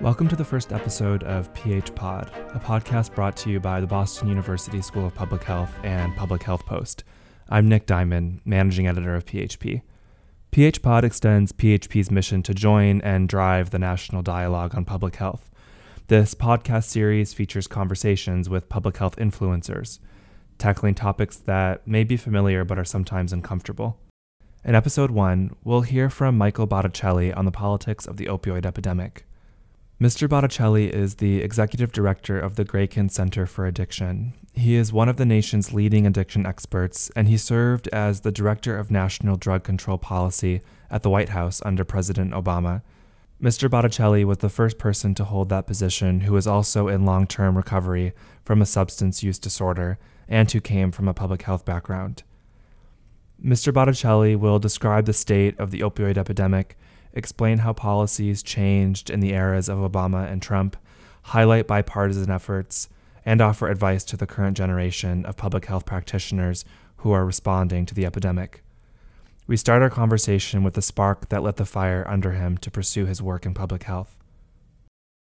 Welcome to the first episode of PH Pod, a podcast brought to you by the Boston University School of Public Health and Public Health Post. I'm Nick Diamond, managing editor of PHP. PH Pod extends PHP's mission to join and drive the national dialogue on public health. This podcast series features conversations with public health influencers, tackling topics that may be familiar but are sometimes uncomfortable. In episode one, we'll hear from Michael Botticelli on the politics of the opioid epidemic. Mr. Botticelli is the executive director of the Grayken Center for Addiction. He is one of the nation's leading addiction experts, and he served as the director of national drug control policy at the White House under President Obama. Mr. Botticelli was the first person to hold that position who was also in long term recovery from a substance use disorder and who came from a public health background. Mr. Botticelli will describe the state of the opioid epidemic explain how policies changed in the eras of Obama and Trump, highlight bipartisan efforts, and offer advice to the current generation of public health practitioners who are responding to the epidemic. We start our conversation with the spark that lit the fire under him to pursue his work in public health.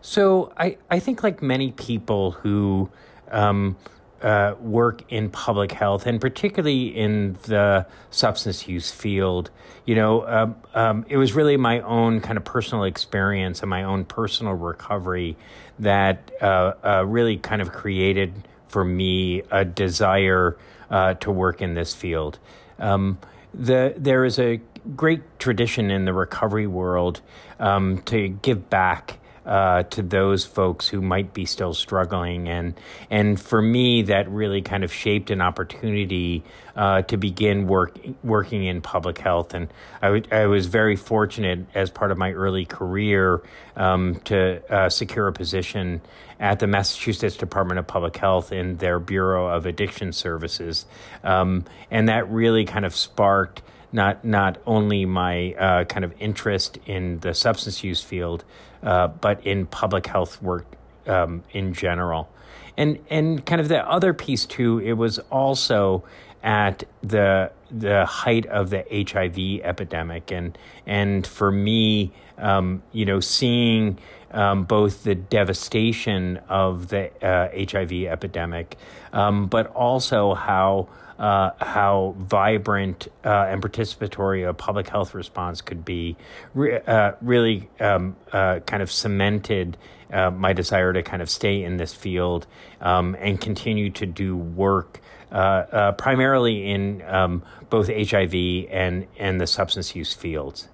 So I, I think like many people who um, uh, work in public health and particularly in the substance use field. You know, um, um, it was really my own kind of personal experience and my own personal recovery that uh, uh, really kind of created for me a desire uh, to work in this field. Um, the there is a great tradition in the recovery world um, to give back uh, to those folks who might be still struggling. And and for me, that really kind of shaped an opportunity uh, to begin work working in public health. And I, w- I was very fortunate as part of my early career um, to uh, secure a position at the Massachusetts Department of Public Health in their Bureau of Addiction Services, um, and that really kind of sparked not not only my uh, kind of interest in the substance use field, uh, but in public health work um, in general. And and kind of the other piece too, it was also at the the height of the HIV epidemic, and and for me, um, you know, seeing um, both the devastation of the uh, HIV epidemic, um, but also how uh, how vibrant uh, and participatory a public health response could be, re- uh, really um, uh, kind of cemented uh, my desire to kind of stay in this field um, and continue to do work. Uh, primarily in um, both HIV and, and the substance use fields.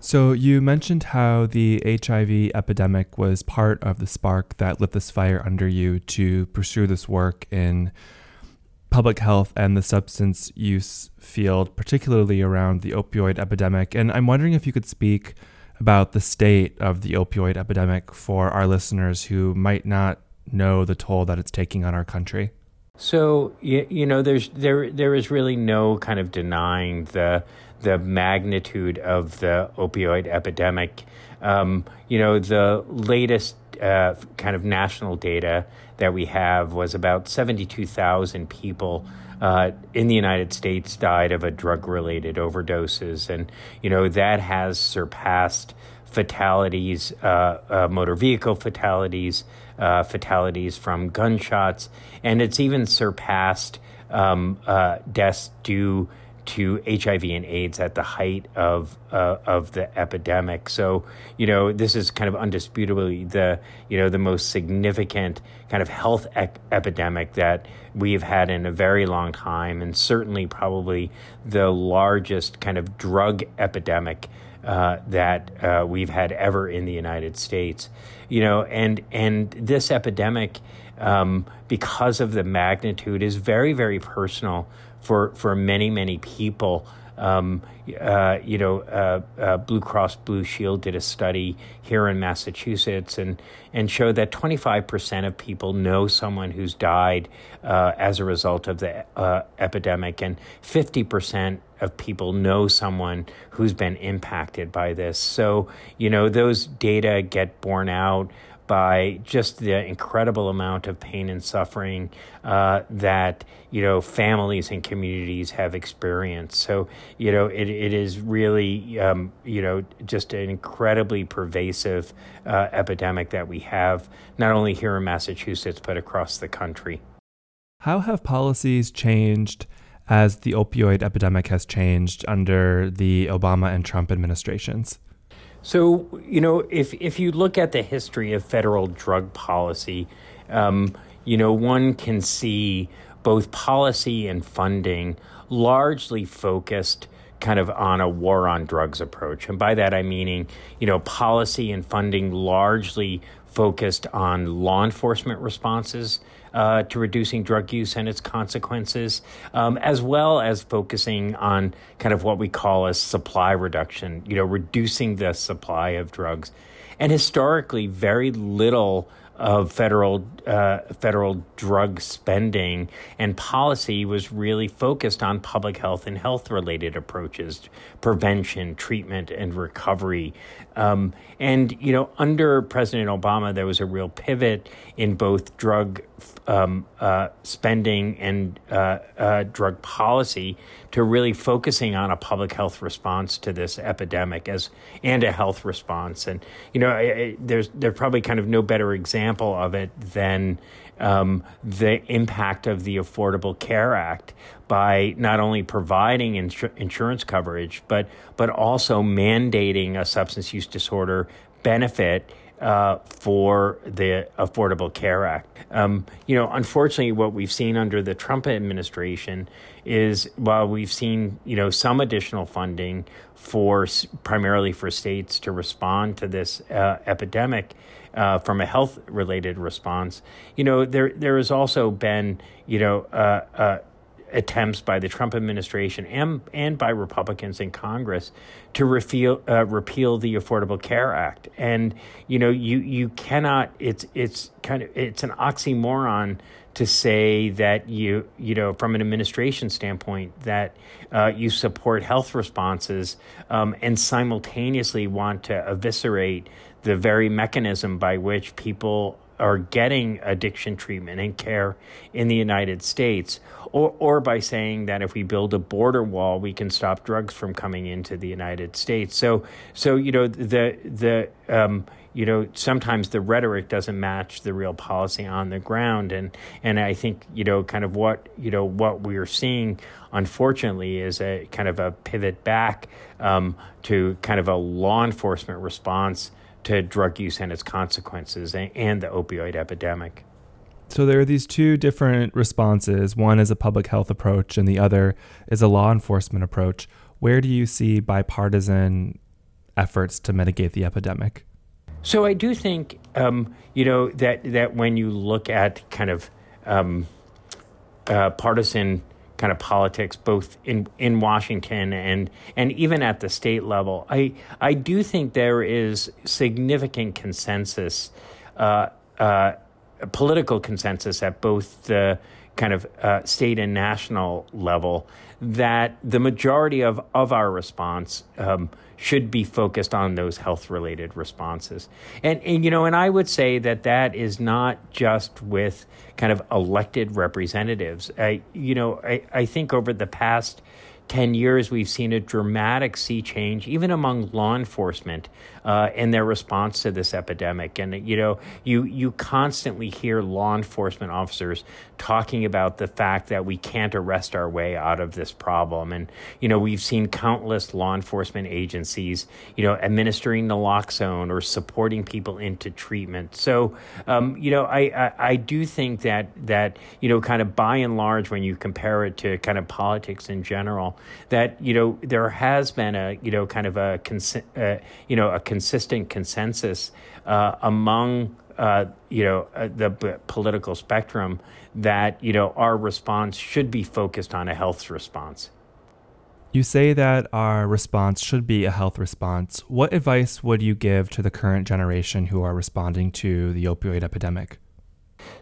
So, you mentioned how the HIV epidemic was part of the spark that lit this fire under you to pursue this work in public health and the substance use field, particularly around the opioid epidemic. And I'm wondering if you could speak about the state of the opioid epidemic for our listeners who might not know the toll that it's taking on our country. So you, you know, there's there there is really no kind of denying the the magnitude of the opioid epidemic. Um, you know, the latest uh, kind of national data that we have was about 72,000 people uh, in the United States died of a drug related overdoses. And, you know, that has surpassed fatalities, uh, uh motor vehicle fatalities, uh, fatalities from gunshots, and it's even surpassed um, uh, deaths due to HIV and AIDS at the height of uh, of the epidemic. So you know this is kind of undisputably the you know the most significant kind of health epidemic that we've had in a very long time, and certainly probably the largest kind of drug epidemic. Uh, that uh, we've had ever in the United States, you know, and and this epidemic, um, because of the magnitude, is very very personal for for many many people. Um, uh, you know, uh, uh, Blue Cross Blue Shield did a study here in Massachusetts and and showed that 25% of people know someone who's died uh, as a result of the uh, epidemic, and 50% of people know someone who's been impacted by this. So, you know, those data get borne out by just the incredible amount of pain and suffering uh, that you know families and communities have experienced. So you know it, it is really um, you know just an incredibly pervasive uh, epidemic that we have not only here in Massachusetts but across the country. How have policies changed? As the opioid epidemic has changed under the Obama and Trump administrations? So, you know, if, if you look at the history of federal drug policy, um, you know, one can see both policy and funding largely focused kind of on a war on drugs approach. And by that, I meaning, you know, policy and funding largely focused on law enforcement responses uh, to reducing drug use and its consequences, um, as well as focusing on kind of what we call a supply reduction, you know, reducing the supply of drugs. And historically, very little of federal uh, federal drug spending and policy was really focused on public health and health related approaches, prevention, treatment, and recovery. Um, and you know, under President Obama, there was a real pivot in both drug um, uh, spending and uh, uh, drug policy to really focusing on a public health response to this epidemic as and a health response. And you know, I, I, there's there's probably kind of no better example of it than um, the impact of the Affordable Care Act by not only providing insur- insurance coverage, but but also mandating a substance use disorder benefit uh, for the Affordable Care Act. Um, you know, unfortunately, what we've seen under the Trump administration is while we've seen you know some additional funding for primarily for states to respond to this uh, epidemic. Uh, from a health related response, you know there there has also been you know uh, uh, attempts by the Trump administration and and by Republicans in Congress to repeal uh, repeal the Affordable Care Act. And you know, you you cannot. It's it's kind of it's an oxymoron to say that you you know from an administration standpoint that uh, you support health responses um, and simultaneously want to eviscerate the very mechanism by which people are getting addiction treatment and care in the United States, or, or by saying that if we build a border wall, we can stop drugs from coming into the United States. So, so you know the the um, you know sometimes the rhetoric doesn't match the real policy on the ground, and and I think you know kind of what you know what we're seeing unfortunately is a kind of a pivot back um, to kind of a law enforcement response to drug use and its consequences and, and the opioid epidemic. So there are these two different responses. One is a public health approach, and the other is a law enforcement approach. Where do you see bipartisan efforts to mitigate the epidemic? So I do think, um, you know, that that when you look at kind of um, uh, partisan kind of politics, both in, in Washington and and even at the state level. I I do think there is significant consensus, uh, uh, political consensus at both the kind of uh, state and national level that the majority of, of our response um, should be focused on those health related responses. And, and, you know, and I would say that that is not just with kind of elected representatives. I, you know, I, I think over the past 10 years, we've seen a dramatic sea change, even among law enforcement, uh, in their response to this epidemic. And, you know, you, you constantly hear law enforcement officers talking about the fact that we can't arrest our way out of this problem. And, you know, we've seen countless law enforcement agencies, you know, administering naloxone or supporting people into treatment. So, um, you know, I, I, I do think that, that, you know, kind of by and large, when you compare it to kind of politics in general, that you know there has been a you know kind of a uh, you know a consistent consensus uh, among uh, you know uh, the political spectrum that you know our response should be focused on a health response. You say that our response should be a health response. What advice would you give to the current generation who are responding to the opioid epidemic?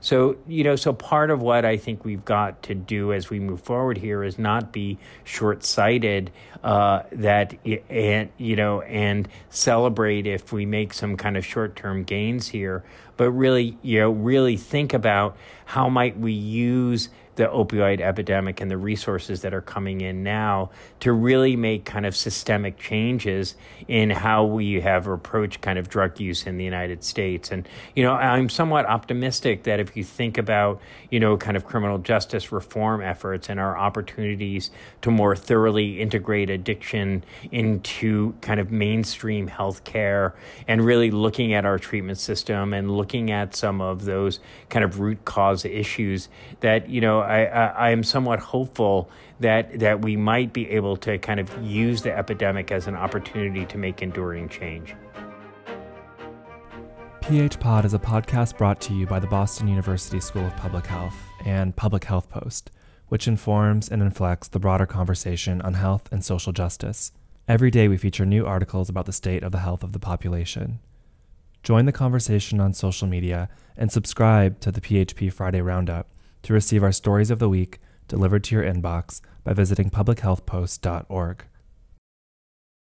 So, you know, so part of what I think we've got to do as we move forward here is not be short sighted, uh, that, and, you know, and celebrate if we make some kind of short term gains here, but really, you know, really think about how might we use the opioid epidemic and the resources that are coming in now to really make kind of systemic changes in how we have approached kind of drug use in the United States. And, you know, I'm somewhat optimistic that if you think about, you know, kind of criminal justice reform efforts and our opportunities to more thoroughly integrate addiction into kind of mainstream healthcare and really looking at our treatment system and looking at some of those kind of root cause issues that, you know, I, I am somewhat hopeful that that we might be able to kind of use the epidemic as an opportunity to make enduring change. PH Pod is a podcast brought to you by the Boston University School of Public Health and Public Health Post, which informs and inflects the broader conversation on health and social justice. Every day we feature new articles about the state of the health of the population. Join the conversation on social media and subscribe to the PHP Friday Roundup to receive our stories of the week delivered to your inbox by visiting publichealthpost.org.